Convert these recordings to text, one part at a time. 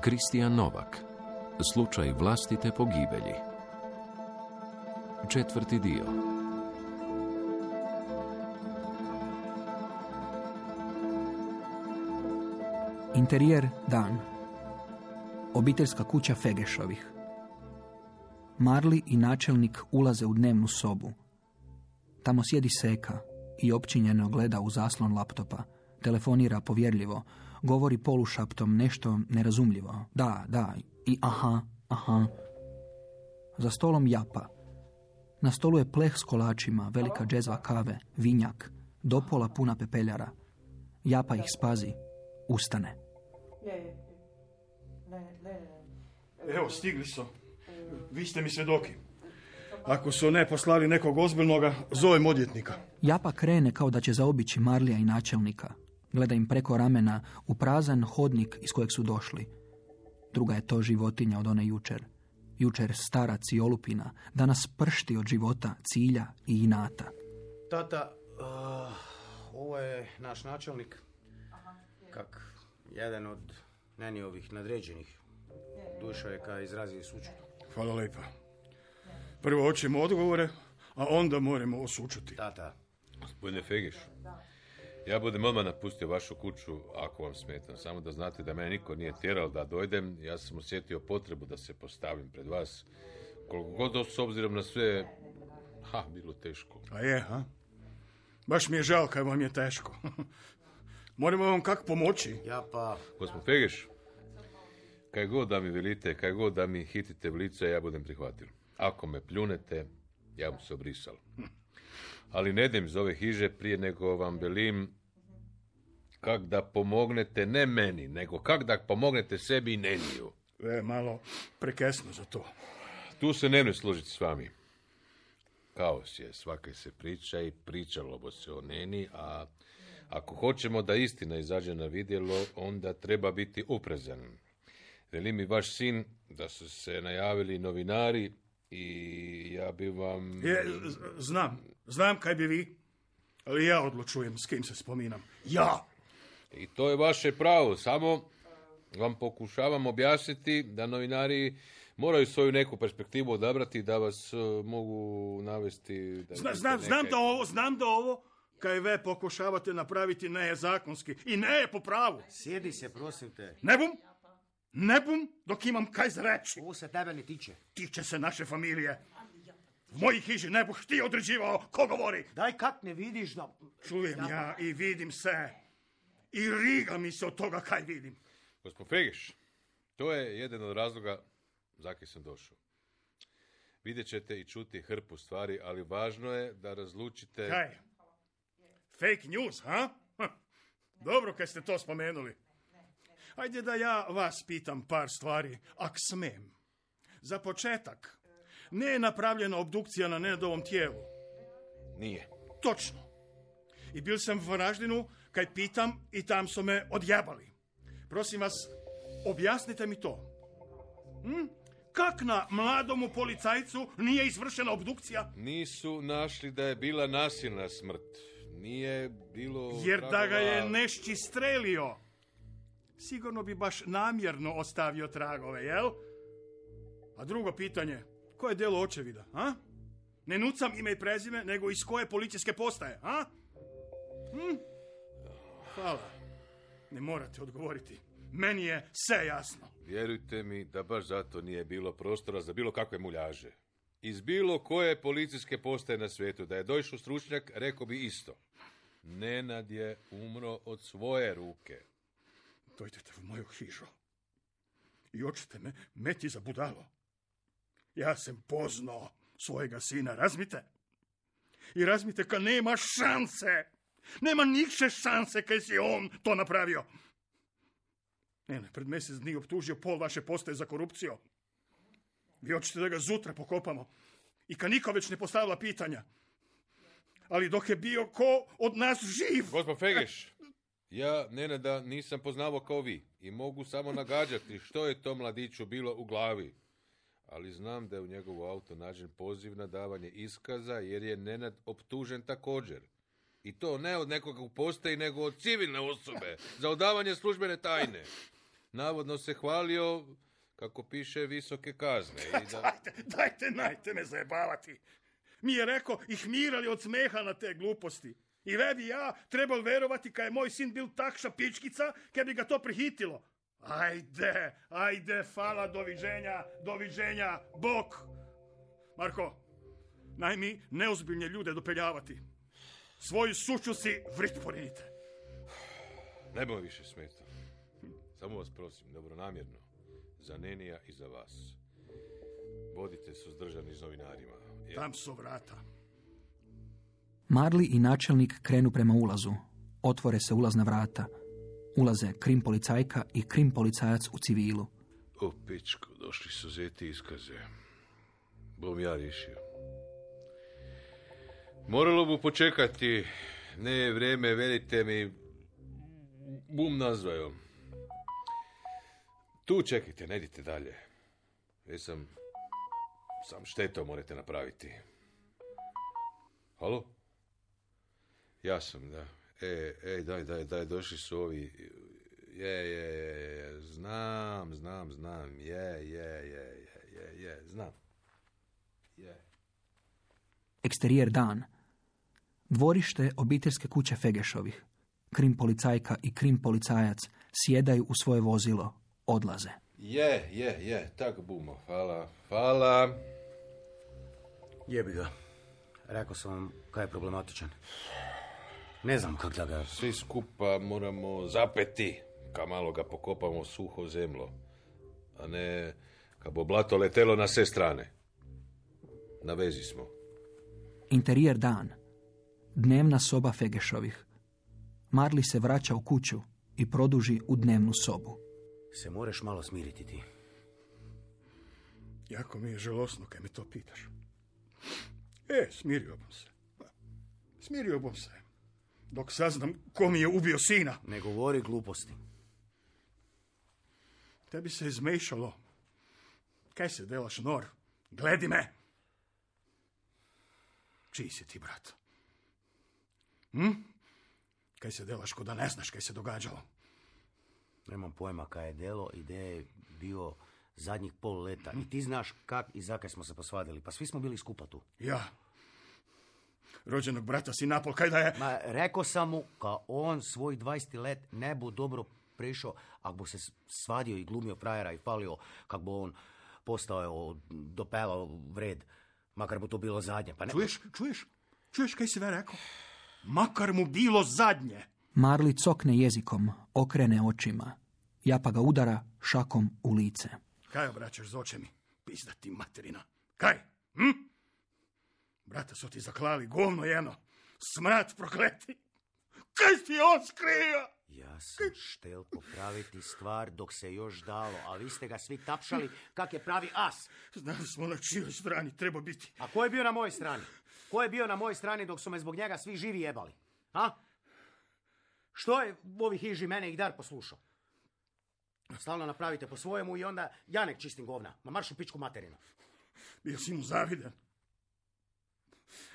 Kristijan Novak. Slučaj vlastite pogibelji. Četvrti dio. Interijer dan. Obiteljska kuća Fegešovih. Marli i načelnik ulaze u dnevnu sobu. Tamo sjedi seka i općinjeno gleda u zaslon laptopa. Telefonira povjerljivo. Govori polušaptom nešto nerazumljivo. Da, da, i aha, aha. Za stolom japa. Na stolu je pleh s kolačima, velika džezva kave, vinjak, dopola puna pepeljara. Japa ih spazi. Ustane. Evo, stigli su. Vi ste mi svjedoki. Ako su ne poslali nekog ozbiljnoga, zovem odjetnika. Japa krene kao da će zaobići Marlija i načelnika. Gleda im preko ramena u prazan hodnik iz kojeg su došli. Druga je to životinja od one jučer. Jučer starac i olupina, danas pršti od života, cilja i inata. Tata, uh, ovo je naš načelnik. Kak jedan od meni ovih nadređenih. Došao je ka izrazi sučut. Hvala lepa. Prvo hoćemo odgovore, a onda moramo osučiti. Tata, Gospodine Fegiš, ja budem odmah napustio vašu kuću ako vam smetam. Samo da znate da mene niko nije tjerao da dojdem. Ja sam osjetio potrebu da se postavim pred vas. Koliko god s obzirom na sve, ha, bilo teško. A je, ha? Baš mi je žal kad vam je teško. Moramo vam kak pomoći. ja pa... Gospodin Fegiš, kaj god da mi velite, kaj god da mi hitite v lice, ja budem prihvatil. Ako me pljunete, ja vam se obrisal. Ali ne idem iz ove hiže prije nego vam velim kak da pomognete ne meni, nego kak da pomognete sebi i Neniju. E, malo prekesno za to. Tu se ne služiti s vami. Kaos je, svake se priča i pričalo bo se o Neni, a ako hoćemo da istina izađe na vidjelo, onda treba biti uprezan. Veli mi vaš sin da su se najavili novinari i ja bi vam... Je, znam, znam kaj bi vi, ali ja odlučujem s kim se spominam. Ja! I to je vaše pravo, samo vam pokušavam objasniti da novinari moraju svoju neku perspektivu odabrati da vas eh, mogu navesti... Da Zna, znam, znam neke- da ovo, znam da ovo, kaj ve pokušavate napraviti ne je zakonski i ne je po pravu. Sjedi se, prosim te. Ne bum, ne bum dok imam kaj za reći. Ovo se tebe ne tiče. Tiče se naše familije. U mojih hiži ne buš ti određivao ko govori. Daj kak ne vidiš da... Čujem ja i vidim se. I riga mi se od toga kaj vidim. Gospod Fegiš, to je jedan od razloga zakaj sam došao. Vidjet ćete i čuti hrpu stvari, ali važno je da razlučite... Kaj? Fake news, ha? Ha. Dobro kad ste to spomenuli. Ajde da ja vas pitam par stvari, ak smem. Za početak, ne je napravljena obdukcija na nedovom tijelu. Nije. Točno. I bil sam v Varaždinu, kaj pitam i tam su me odjebali. Prosim vas, objasnite mi to. Hm? Kak na mladomu policajcu nije izvršena obdukcija? Nisu našli da je bila nasilna smrt. Nije bilo... Jer da ga je nešći strelio. Sigurno bi baš namjerno ostavio tragove, jel? A drugo pitanje, koje je delo očevida, a? Ne nucam ime i prezime, nego iz koje policijske postaje, a? Hm? Hvala. Ne morate odgovoriti. Meni je sve jasno. Vjerujte mi da baš zato nije bilo prostora za bilo kakve muljaže. Iz bilo koje policijske postaje na svijetu, da je došao stručnjak, rekao bi isto. Nenad je umro od svoje ruke. Dojdete u moju hižu. I hoćete me meti za budalo. Ja sam poznao svojega sina, razmite? I razmite ka nema šanse. Nema nikše šanse kaj si on to napravio. Ne, ne, pred mjesec dni optužio pol vaše postaje za korupciju. Vi hoćete da ga zutra pokopamo. I ka niko već ne postavila pitanja. Ali dok je bio ko od nas živ. Gospod Fegiš, ja Nenada nisam poznavao kao vi i mogu samo nagađati što je to mladiću bilo u glavi. Ali znam da je u njegovu auto nađen poziv na davanje iskaza jer je Nenad optužen također. I to ne od nekoga u postaji, nego od civilne osobe za odavanje službene tajne. navodno se hvalio kako piše visoke kazne. I da... Dajte, dajte, najte me zajebavati. Mi je rekao i hmirali od smeha na te gluposti. I vebi ja trebal verovati ka je moj sin bil takša pičkica, kad bi ga to prihitilo. Ajde, ajde, fala, doviđenja, doviđenja, bok. Marko, naj mi neozbiljne ljude dopeljavati. Svoju suču si vrit porinite. Nemoj više smeta. Samo vas prosim, dobronamjerno. Za Nenija i za vas. Bodite suzdržani s novinarima. jer- Tam su vrata. Marli i načelnik krenu prema ulazu. Otvore se ulazna vrata. Ulaze krim policajka i krim policajac u civilu. O, pičko, došli su zeti iskaze. Bom ja riješio. Moralo bu počekati. Ne je vrijeme, velite mi. Bum nazvaju. Tu čekajte, ne idite dalje. Već sam... Šteto morate napraviti. Halo? Ja sam, da. E, ej, daj, daj, daj, došli su ovi... Je, je, je, je, znam, znam, znam, je, je, je, je, je, je, znam. Je. Eksterijer dan. Dvorište obiteljske kuće Fegešovih. Krim policajka i krim policajac sjedaju u svoje vozilo. Odlaze. Je, je, je, tak bumo, hvala, hvala. Jebi ga. Rekao sam vam kaj je problematičan. Ne znam kak da ga... Svi skupa moramo zapeti, ka malo ga pokopamo suho zemlo, a ne ka bo blato letelo na sve strane. Na vezi smo. Interijer dan. Dnevna soba Fegešovih. Marli se vraća u kuću i produži u dnevnu sobu. Se moreš malo smiriti ti. Jako mi je žalosno kad me to pitaš. E, smirio bom se. Smirio bom se. Dok saznam ko mi je ubio sina. Ne govori gluposti. Tebi se izmešalo. Kaj se delaš, Nor? Gledi me. Čiji si ti, brat? Hm? Kaj se delaš ko da ne znaš kaj se događalo? Nemam pojma kaj je delo i gdje je bio zadnjih pol leta. I ti znaš kak i zakaj smo se posvadili. Pa svi smo bili skupa tu. Ja. Rođenog brata si napol, kaj da je... Ma, rekao sam mu, ka on svoj 20 let ne bu dobro prišao, ako bu se svadio i glumio frajera i falio, kak bu on postao dopelao vred, makar mu to bilo zadnje. Pa ne, Čuješ, čuješ? Čuješ kaj si ve rekao? Makar mu bilo zadnje. Marli cokne jezikom, okrene očima. Japa ga udara šakom u lice. Kaj obraćaš z očemi? Pizda ti materina. Kaj? Hm? Brata su ti zaklali govno jeno. Smrat prokleti. Kaj ti on skrio? Ja sam štel popraviti stvar dok se još dalo, a vi ste ga svi tapšali kak je pravi as. Znali smo na čijoj strani treba biti. A ko je bio na mojoj strani? Ko je bio na mojoj strani dok su me zbog njega svi živi jebali? A? Što je u ovih hiži mene i dar poslušao? Stalno napravite po svojemu i onda ja nek čistim govna. Ma marš u pičku materinu. Bio si mu zaviden.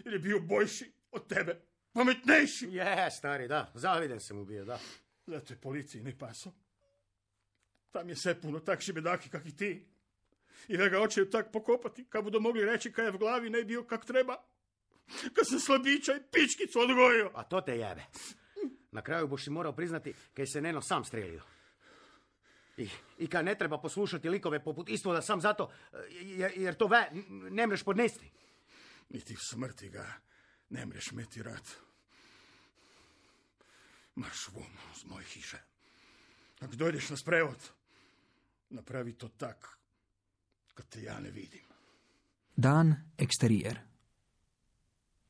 Jer je bio bojši od tebe. Pametnejši. Je, stari, da. Zaviden sam mu bio, da. Zato je policiji ne paso. Tam je sve puno tak šibedaki kak i ti. I da ga očeju tak pokopati, kad budu mogli reći kaj je v glavi ne bio kak treba. Kad sam slabića i pičkicu odgojio. A to te jebe. Na kraju boš si morao priznati kaj se Neno sam strelio. I, I kad ne treba poslušati likove poput istvoda sam zato, e, jer, jer to ve, ne mreš podnesti. Niti v smrti ga ne mreš meti rad. Marš von z moje hiše. Ako dojdeš na sprevod, napravi to tak, kad te ja ne vidim. Dan eksterijer.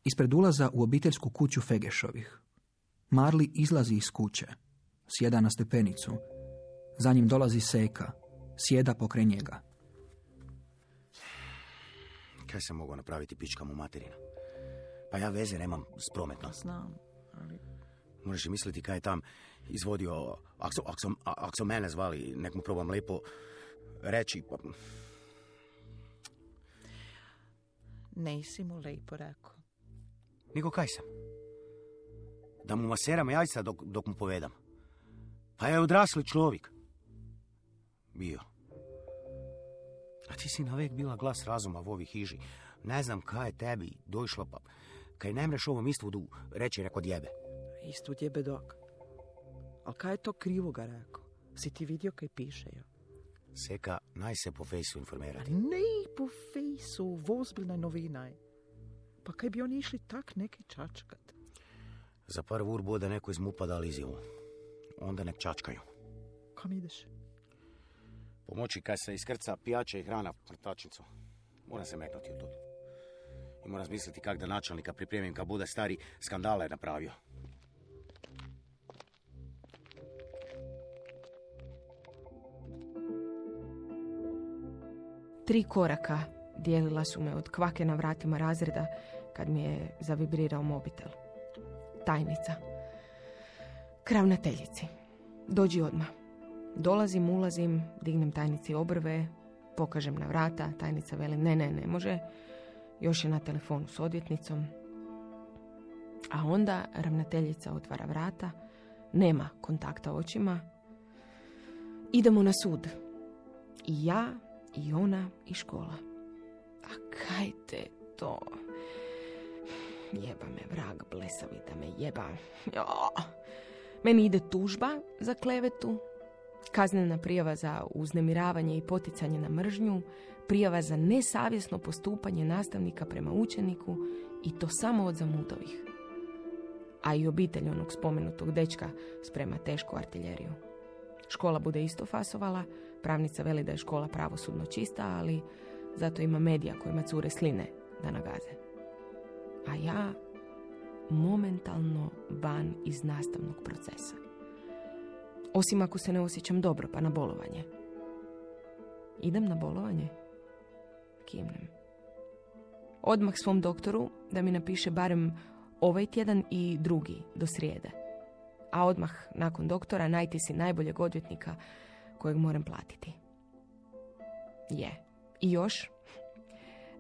Ispred ulaza u obiteljsku kuću Fegešovih. Marli izlazi iz kuće. Sjeda na stepenicu. Za njim dolazi Seka. Sjeda pokraj njega. Kaj sam mogao napraviti pičkam u materinu? Pa ja veze nemam s prometnom. Znam, ali Možeš i misliti kaj je tam izvodio, ako su, ak su mene zvali, nek mu probam lepo reći, pa, nisi mu lepo rekao. nego kaj sam? Da mu maseram jajca dok, dok mu povedam. Pa je odrasli čovjek. Bio. A ti si navek bila glas razuma u ovih hiži. Ne znam kaj je tebi došlo, pa kaj ne mreš ovom istvudu reći reko djebe. Istvud je bedok. Al kaj je to krivo ga rekao? Si ti vidio kaj piše jo? Seka, naj se po fejsu informirati. Ali ne po fejsu, v ozbiljnoj novinaj. Pa kaj bi oni išli tak neki čačkat? Za par ur bude neko iz MUPA dali izjavu. Onda nek čačkaju. Kam ideš? Pomoći kaj se iskrca pijača i hrana vrtačnicu. Moram se metnuti u tu. I moram razmisliti kak da načelnika pripremim kad bude stari skandale napravio. Tri koraka dijelila su me od kvake na vratima razreda kad mi je zavibrirao mobitel. Tajnica. Kravnateljici. Dođi odmah. Dolazim, ulazim, dignem tajnici obrve, pokažem na vrata, tajnica veli ne, ne, ne može. Još je na telefonu s odvjetnicom. A onda ravnateljica otvara vrata, nema kontakta očima. Idemo na sud. I ja, i ona, i škola. A kaj te to... Jeba me vrag blesavi da me jeba. Jo. Meni ide tužba za klevetu, kaznena prijava za uznemiravanje i poticanje na mržnju, prijava za nesavjesno postupanje nastavnika prema učeniku i to samo od zamutovih. A i obitelj onog spomenutog dečka sprema tešku artiljeriju. Škola bude isto fasovala, pravnica veli da je škola pravosudno čista, ali zato ima medija kojima cure sline da nagaze. A ja momentalno van iz nastavnog procesa. Osim ako se ne osjećam dobro, pa na bolovanje. Idem na bolovanje? Kimnem. Odmah svom doktoru da mi napiše barem ovaj tjedan i drugi do srijede. A odmah nakon doktora najti si najboljeg odvjetnika kojeg moram platiti. Je. I još,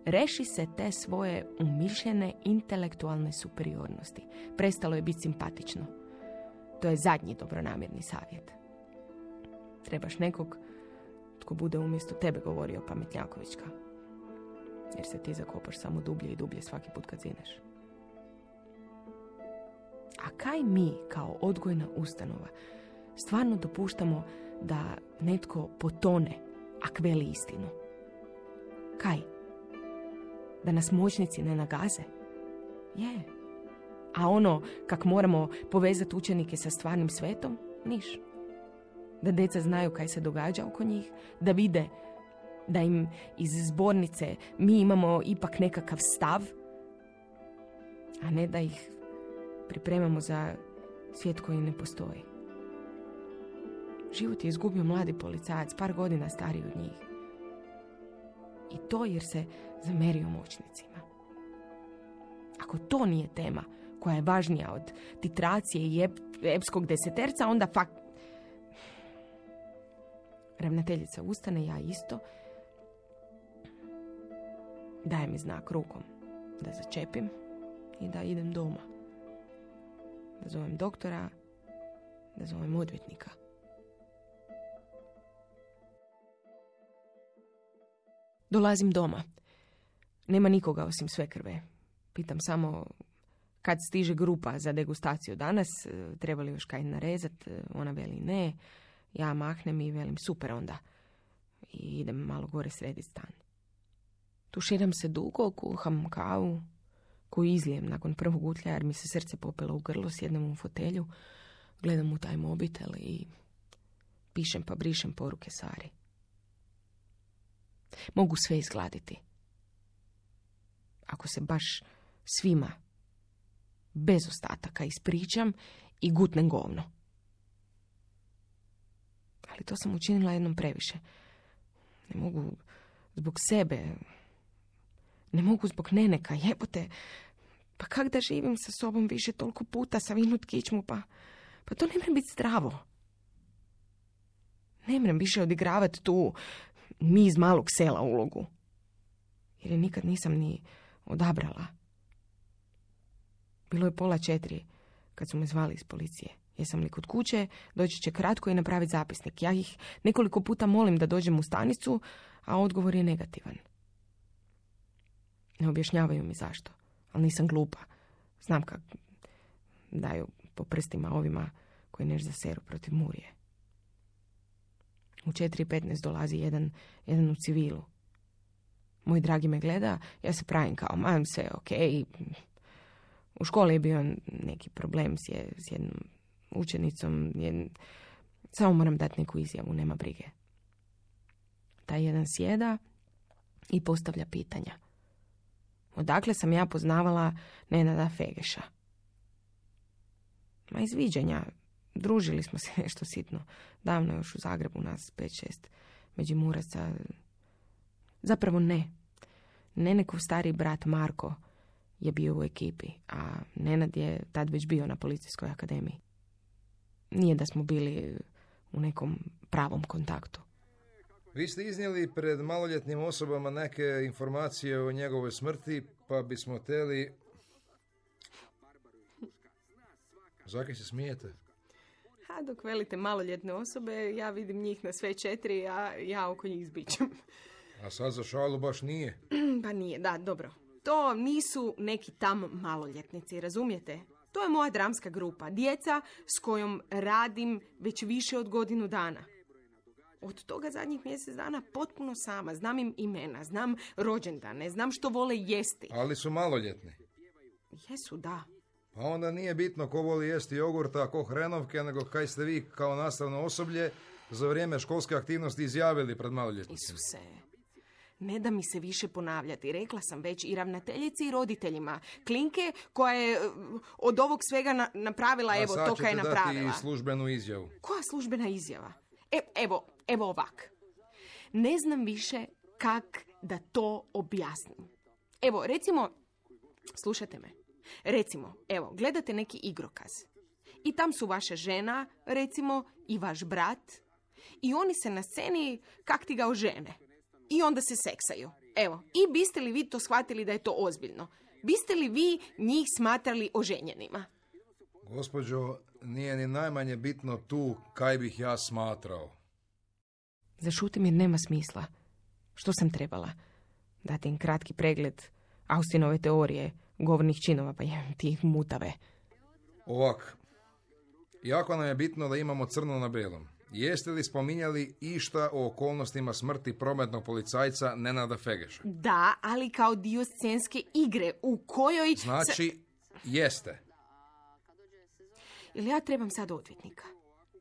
reši se te svoje umišljene intelektualne superiornosti. Prestalo je biti simpatično. To je zadnji dobronamjerni savjet. Trebaš nekog tko bude umjesto tebe govorio pametnjakovićka. Jer se ti zakopaš samo dublje i dublje svaki put kad zineš. A kaj mi kao odgojna ustanova stvarno dopuštamo da netko potone ak veli istinu? Kaj? Da nas moćnici ne nagaze? Je. A ono kak moramo povezati učenike sa stvarnim svetom? Niš. Da deca znaju kaj se događa oko njih, da vide da im iz zbornice mi imamo ipak nekakav stav, a ne da ih pripremamo za svijet koji ne postoji. Život je izgubio mladi policajac, par godina stariji od njih. I to jer se zamerio moćnicima. Ako to nije tema koja je važnija od titracije i epskog deseterca, onda fakt... Ravnateljica ustane, ja isto. Daje mi znak rukom da začepim i da idem doma. Da zovem doktora, da zovem odvjetnika. Dolazim doma. Nema nikoga osim sve krve. Pitam samo kad stiže grupa za degustaciju danas, treba li još kaj narezat, ona veli ne. Ja mahnem i velim super onda. I idem malo gore srediti stan. Tuširam se dugo, kuham kavu, koju izlijem nakon prvog utlja jer mi se srce popelo u grlo, sjednem u fotelju, gledam u taj mobitel i pišem pa brišem poruke Sari. Mogu sve izgladiti. Ako se baš svima, bez ostataka, ispričam i gutnem govno. Ali to sam učinila jednom previše. Ne mogu zbog sebe, ne mogu zbog neneka, jebote. Pa kak da živim sa sobom više toliko puta sa vinut kičmu, pa, pa to ne mre biti zdravo. Ne mrem više odigravati tu mi iz malog sela ulogu. Jer je nikad nisam ni odabrala. Bilo je pola četiri kad su me zvali iz policije. Jesam li kod kuće, doći će kratko i napraviti zapisnik. Ja ih nekoliko puta molim da dođem u stanicu, a odgovor je negativan. Ne objašnjavaju mi zašto, ali nisam glupa. Znam kak daju po prstima ovima koji neš zaseru protiv Murije. U 4.15 dolazi jedan, jedan u civilu. Moj dragi me gleda, ja se pravim kao, mam sve, ok. U školi je bio neki problem s, je, s jednom učenicom. Je, samo moram dati neku izjavu, nema brige. Taj jedan sjeda i postavlja pitanja. Odakle sam ja poznavala Nenada Fegeša? Ma izviđanja. Družili smo se nešto sitno. Davno još u Zagrebu nas pet šest međimuraca. Zapravo ne. Nenekov stari brat Marko je bio u ekipi, a Nenad je tad već bio na policijskoj akademiji. Nije da smo bili u nekom pravom kontaktu. Vi ste iznijeli pred maloljetnim osobama neke informacije o njegovoj smrti, pa bismo teli... Zaki se smijete? A dok velite maloljetne osobe, ja vidim njih na sve četiri, a ja oko njih zbićem. A sad za šalu baš nije. Pa nije, da, dobro. To nisu neki tam maloljetnici, razumijete? To je moja dramska grupa, djeca s kojom radim već više od godinu dana. Od toga zadnjih mjesec dana potpuno sama. Znam im imena, znam rođendane, znam što vole jesti. Ali su maloljetni. Jesu, da. Pa onda nije bitno ko voli jesti jogurta, a ko hrenovke, nego kaj ste vi kao nastavno osoblje za vrijeme školske aktivnosti izjavili pred maloljetnicima. Isuse, ne da mi se više ponavljati. Rekla sam već i ravnateljici i roditeljima. Klinke koja je e, od ovog svega na- napravila, A evo, sad to kaj je napravila. dati i službenu izjavu. Koja službena izjava? E, evo, evo ovak. Ne znam više kak da to objasnim. Evo, recimo, slušajte me. Recimo, evo, gledate neki igrokaz. I tam su vaša žena, recimo, i vaš brat. I oni se na sceni kak ti ga ožene. I onda se seksaju. Evo, i biste li vi to shvatili da je to ozbiljno? Biste li vi njih smatrali oženjenima? Gospođo, nije ni najmanje bitno tu kaj bih ja smatrao. Zašutim jer nema smisla. Što sam trebala? Dati im kratki pregled Austinove teorije, govornih činova, pa je ti mutave. Ovak, jako nam je bitno da imamo crno na belom. Jeste li spominjali išta o okolnostima smrti prometnog policajca Nenada Fegeša? Da, ali kao dio scenske igre u kojoj... Znači, jeste. Ili ja trebam sad odvjetnika?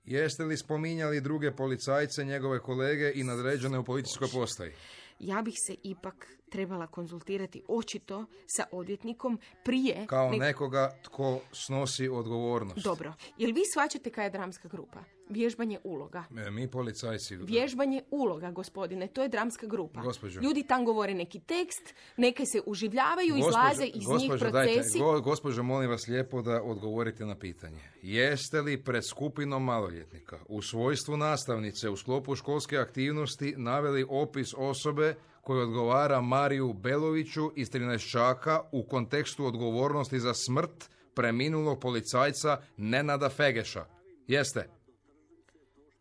Jeste li spominjali druge policajce, njegove kolege i nadređene u policijskoj postaji? Ja bih se ipak trebala konzultirati očito sa odvjetnikom prije... Kao nego- nekoga tko snosi odgovornost. Dobro, jel vi svačate kaj je dramska grupa? Vježbanje uloga. E, Mi policajci... Vježbanje uloga, gospodine, to je dramska grupa. Gospođo. Ljudi tam govore neki tekst, neke se uživljavaju, Gospođo- izlaze iz njih gospođo, procesi. Dajte, go- gospođo, molim vas lijepo da odgovorite na pitanje. Jeste li pred skupinom maloljetnika u svojstvu nastavnice u sklopu školske aktivnosti naveli opis osobe koji odgovara Mariju Beloviću iz Trinaščaka u kontekstu odgovornosti za smrt preminulog policajca Nenada Fegeša? Jeste?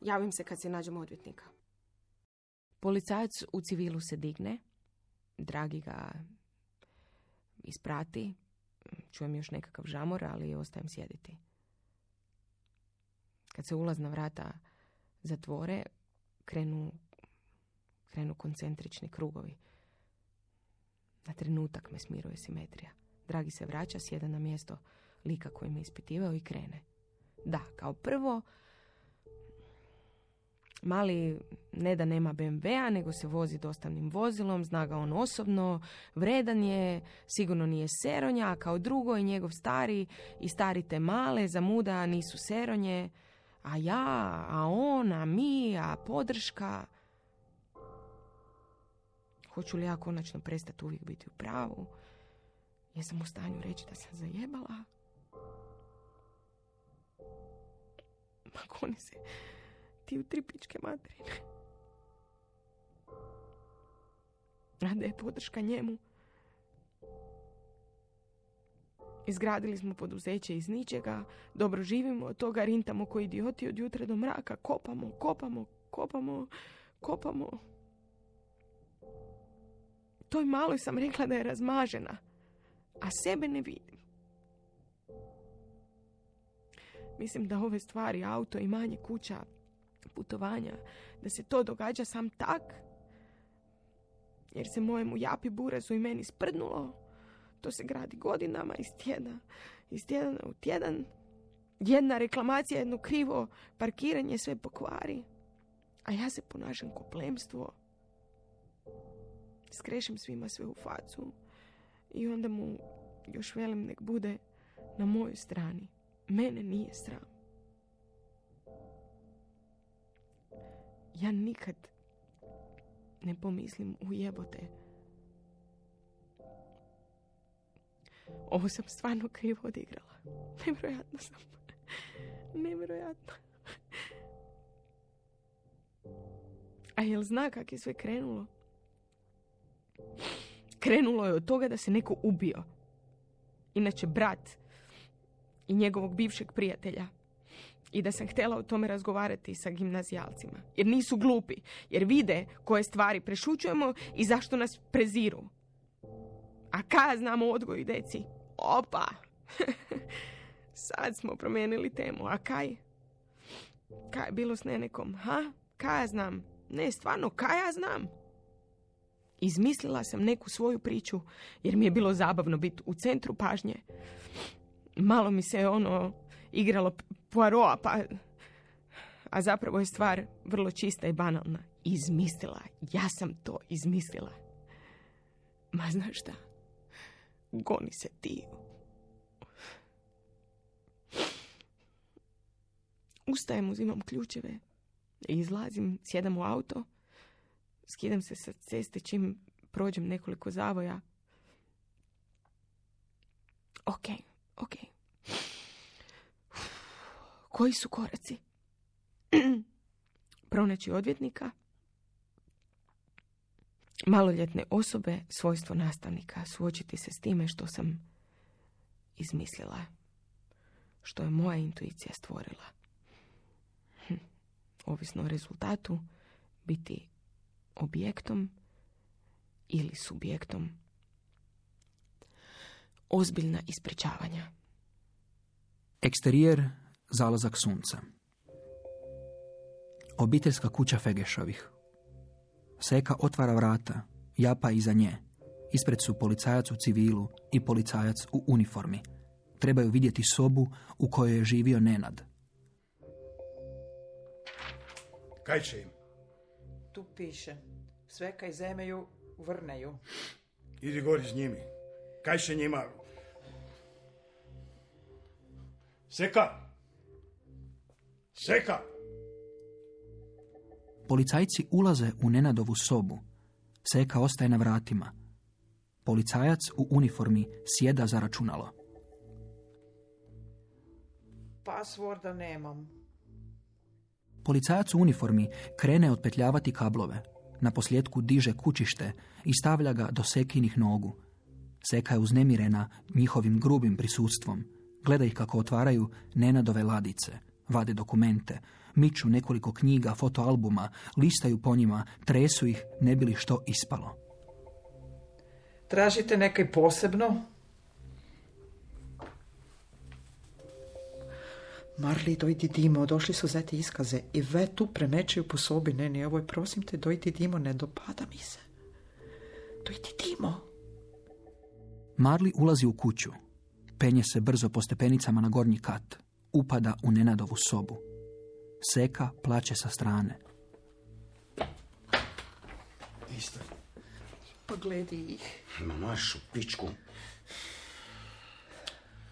Javim se kad se nađem odvjetnika. Policajac u civilu se digne, dragi ga isprati, čujem još nekakav žamor, ali ostajem sjediti. Kad se ulazna vrata zatvore, krenu, krenu koncentrični krugovi. Na trenutak me smiruje simetrija. Dragi se vraća, sjeda na mjesto lika koji me ispitivao i krene. Da, kao prvo, Mali ne da nema BMW-a, nego se vozi dostavnim vozilom, zna ga on osobno, vredan je, sigurno nije seronja, a kao drugo i njegov stari i stari te male za muda nisu seronje, a ja, a on, a mi, a podrška. Hoću li ja konačno prestati uvijek biti u pravu? Jesam u stanju reći da sam zajebala? Ma koni se ti u tri pičke materine. A da je podrška njemu? Izgradili smo poduzeće iz ničega, dobro živimo od toga, rintamo koji idioti od jutra do mraka, kopamo, kopamo, kopamo, kopamo. Toj maloj sam rekla da je razmažena, a sebe ne vidim. Mislim da ove stvari, auto, imanje kuća, putovanja, da se to događa sam tak, jer se mojemu japi burazu i meni sprdnulo. To se gradi godinama iz tjedna, iz tjedana u tjedan. Jedna reklamacija, jedno krivo parkiranje sve pokvari. A ja se ponašam ko plemstvo. Skrešem svima sve u facu. I onda mu još velim nek bude na mojoj strani. Mene nije sram. Ja nikad ne pomislim u jebote. Ovo sam stvarno krivo odigrala. Nevjerojatno sam. Nevjerojatno. A jel zna kak je sve krenulo? Krenulo je od toga da se neko ubio. Inače, brat i njegovog bivšeg prijatelja. I da sam htjela o tome razgovarati sa gimnazijalcima. Jer nisu glupi. Jer vide koje stvari prešućujemo i zašto nas preziru. A kaj znamo odgoju deci? Opa! Sad smo promijenili temu. A kaj? Kaj je bilo s nenekom? Ha? Kaj ja znam? Ne, stvarno, kaj ja znam? Izmislila sam neku svoju priču, jer mi je bilo zabavno biti u centru pažnje. Malo mi se ono igralo Poirot, pa... A zapravo je stvar vrlo čista i banalna. Izmislila. Ja sam to izmislila. Ma znaš šta? Goni se ti. Ustajem, uzimam ključeve. Izlazim, sjedam u auto. Skidam se sa ceste čim prođem nekoliko zavoja. Ok, ok. Koji su koraci? Pronaći odvjetnika, maloljetne osobe, svojstvo nastavnika, suočiti se s time što sam izmislila, što je moja intuicija stvorila. Hm. Ovisno o rezultatu, biti objektom ili subjektom ozbiljna ispričavanja. Eksterijer, zalazak sunca. Obiteljska kuća Fegešovih. Seka otvara vrata, japa iza nje. Ispred su policajac u civilu i policajac u uniformi. Trebaju vidjeti sobu u kojoj je živio Nenad. Kaj će im? Tu piše. Sve kaj zemeju, vrneju. Idi gori s njimi. Kaj će njima? Seka! Seka! Policajci ulaze u Nenadovu sobu. Seka ostaje na vratima. Policajac u uniformi sjeda za računalo. Pasvorda nemam. Policajac u uniformi krene otpetljavati kablove. Na posljedku diže kućište i stavlja ga do Sekinih nogu. Seka je uznemirena njihovim grubim prisustvom. Gleda ih kako otvaraju Nenadove ladice, vade dokumente, miču nekoliko knjiga, fotoalbuma, listaju po njima, tresu ih, ne bi li što ispalo. Tražite nekaj posebno? Marli, dojdi Dimo, došli su zeti iskaze i ve tu premećaju po sobi. Ne, ne, evo je, prosim te, dojdi Dimo, ne dopada mi se. Dojdi Dimo. Marli ulazi u kuću. Penje se brzo po stepenicama na gornji kat. Upada u Nenadovu sobu. Seka plače sa strane. Isto. Pa gledi ih, Ma maš u pičku.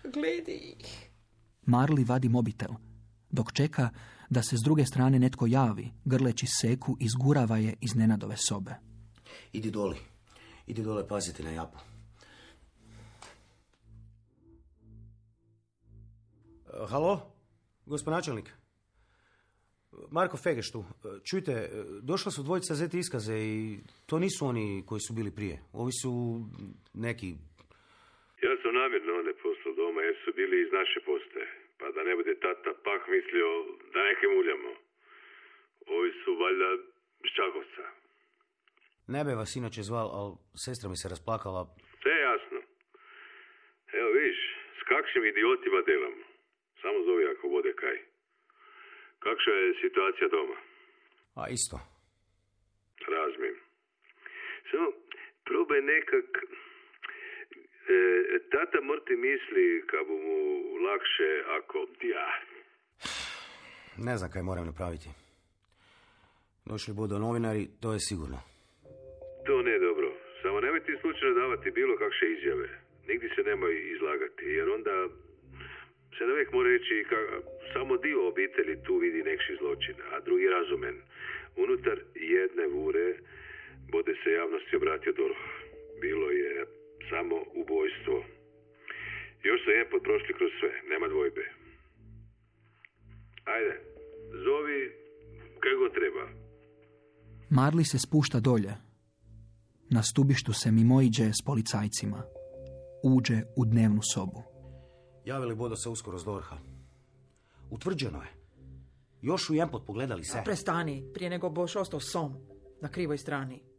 gledi ih. Marli vadi mobitel. Dok čeka da se s druge strane netko javi, grleći seku, izgurava je iz Nenadove sobe. Idi doli. Idi dole paziti na japu. E, Halo? Gospod načelnik? Marko Fegeš tu. E, Čujte, e, došla su dvojica zeti iskaze i to nisu oni koji su bili prije. Ovi su neki... Ja sam namjerno one poslao doma jer su bili iz naše postaje. Pa da ne bude tata pah mislio da neke muljamo. Ovi su valjda iz Čakovca. Ne bi vas inače zval, ali sestra mi se rasplakala. Sve je jasno. Evo viš, s kakšim idiotima delamo. Samo zovi ako vode kaj. Kakša je situacija doma? A isto. Razmijem. Samo, probaj nekak... E, tata morti misli ka bu mu lakše ako... Ja, Ne znam kaj moram napraviti. Došli budu novinari, to je sigurno. to ne dobro. Samo nemoj ti slučajno davati bilo kakše izjave. Nigdje se nemoj izlagati, jer onda se uvijek mora reći ka, samo dio obitelji tu vidi nekši zločin, a drugi razumen. Unutar jedne vure bude se javnosti obratio DORH. Bilo je samo ubojstvo. Još se je prošli kroz sve, nema dvojbe. Ajde, zovi kako treba. Marli se spušta dolje. Na stubištu se mimoiđe s policajcima. Uđe u dnevnu sobu. Javili budu se uskoro s Dorha. Utvrđeno je. Još u jempot pogledali se. Prestani, prije nego boš ostao som. Na krivoj strani.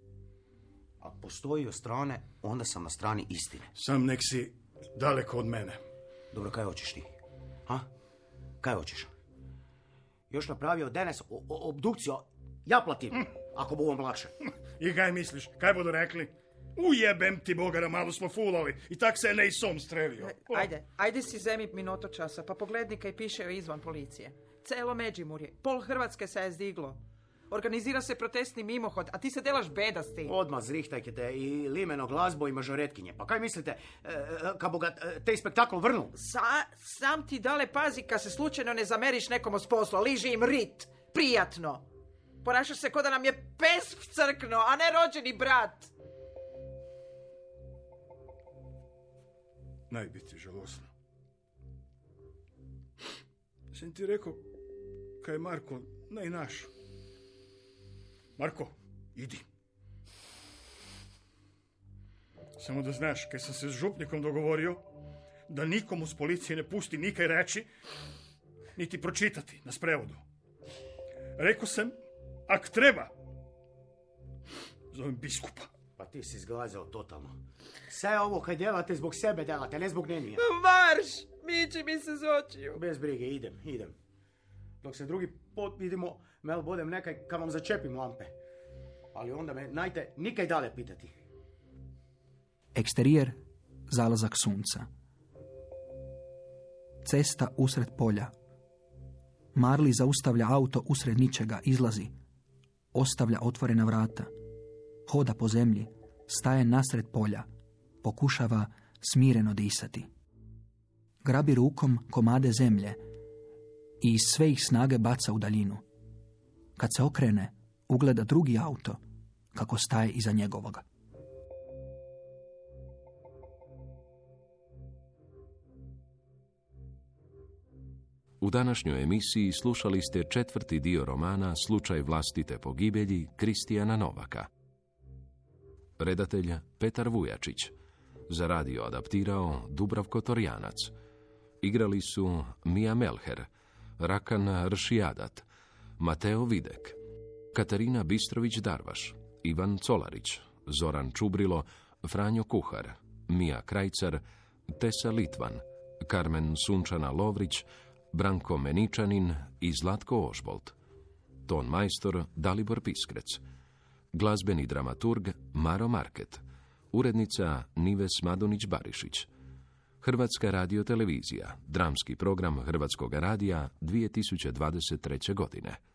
Ako postoji od strane, onda sam na strani istine. Sam nek si daleko od mene. Dobro, kaj hoćeš ti? Ha? Kaj hoćeš? Još napravio danas o- o- obdukciju, ja platim, ako bu vam lakše. I kaj misliš, kaj budu rekli? Ujebem ti bogara, malo smo fulali. I tak se je ne i som strelio. O, Ajde, ajde si zemi minuto časa, pa pogledni kaj piše izvan policije. Celo Međimurje, pol Hrvatske se je zdiglo. Organizira se protestni mimohod, a ti se delaš bedasti. Odmah zrihtajkete i limeno glazbo i mažoretkinje. Pa kaj mislite, e, e, bu ga e, tej spektakl vrnu? Sa, sam ti dale pazi kad se slučajno ne zameriš nekomu s posla, liži im rit, prijatno. Ponašaš se ko da nam je pes crkno, a ne rođeni brat. Najbiti žalosno. Sam ti rekao, kaj je Marko, naj naš. Marko, idi. Samo da znaš, kaj sam se s župnikom dogovorio, da nikomu s policije ne pusti nikaj reći, niti pročitati na sprevodu. Rekao sam, ak treba, zovem biskupa. Pa ti si zglazao totalno. Sve ovo kaj delate zbog sebe delate, ne zbog nenija. Marš, miči mi se z očiju. Bez brige, idem, idem. Dok se drugi pot vidimo, mel budem nekaj kad vam začepim lampe. Ali onda me, najte, nikaj dalje pitati. Eksterijer, zalazak sunca. Cesta usred polja. Marli zaustavlja auto usred ničega, izlazi. Ostavlja otvorena vrata. Hoda po zemlji, staje nasred polja. Pokušava smireno disati. Grabi rukom komade zemlje i iz sve ih snage baca u daljinu. Kad se okrene, ugleda drugi auto kako staje iza njegovoga. U današnjoj emisiji slušali ste četvrti dio romana Slučaj vlastite pogibelji Kristijana Novaka. Redatelj Petar Vujačić. Za radio adaptirao Dubravko Torjanac. Igrali su Mija Melher, Rakan Ršijadat, Mateo Videk, Katarina Bistrović-Darvaš, Ivan Colarić, Zoran Čubrilo, Franjo Kuhar, Mija Krajcar, Tesa Litvan, Karmen Sunčana Lovrić, Branko Meničanin i Zlatko Ožbolt. Ton majstor Dalibor Piskrec. Glazbeni dramaturg Maro Market. Urednica Nives Madonić-Barišić. Hrvatska radiotelevizija. Dramski program Hrvatskog radija 2023. godine.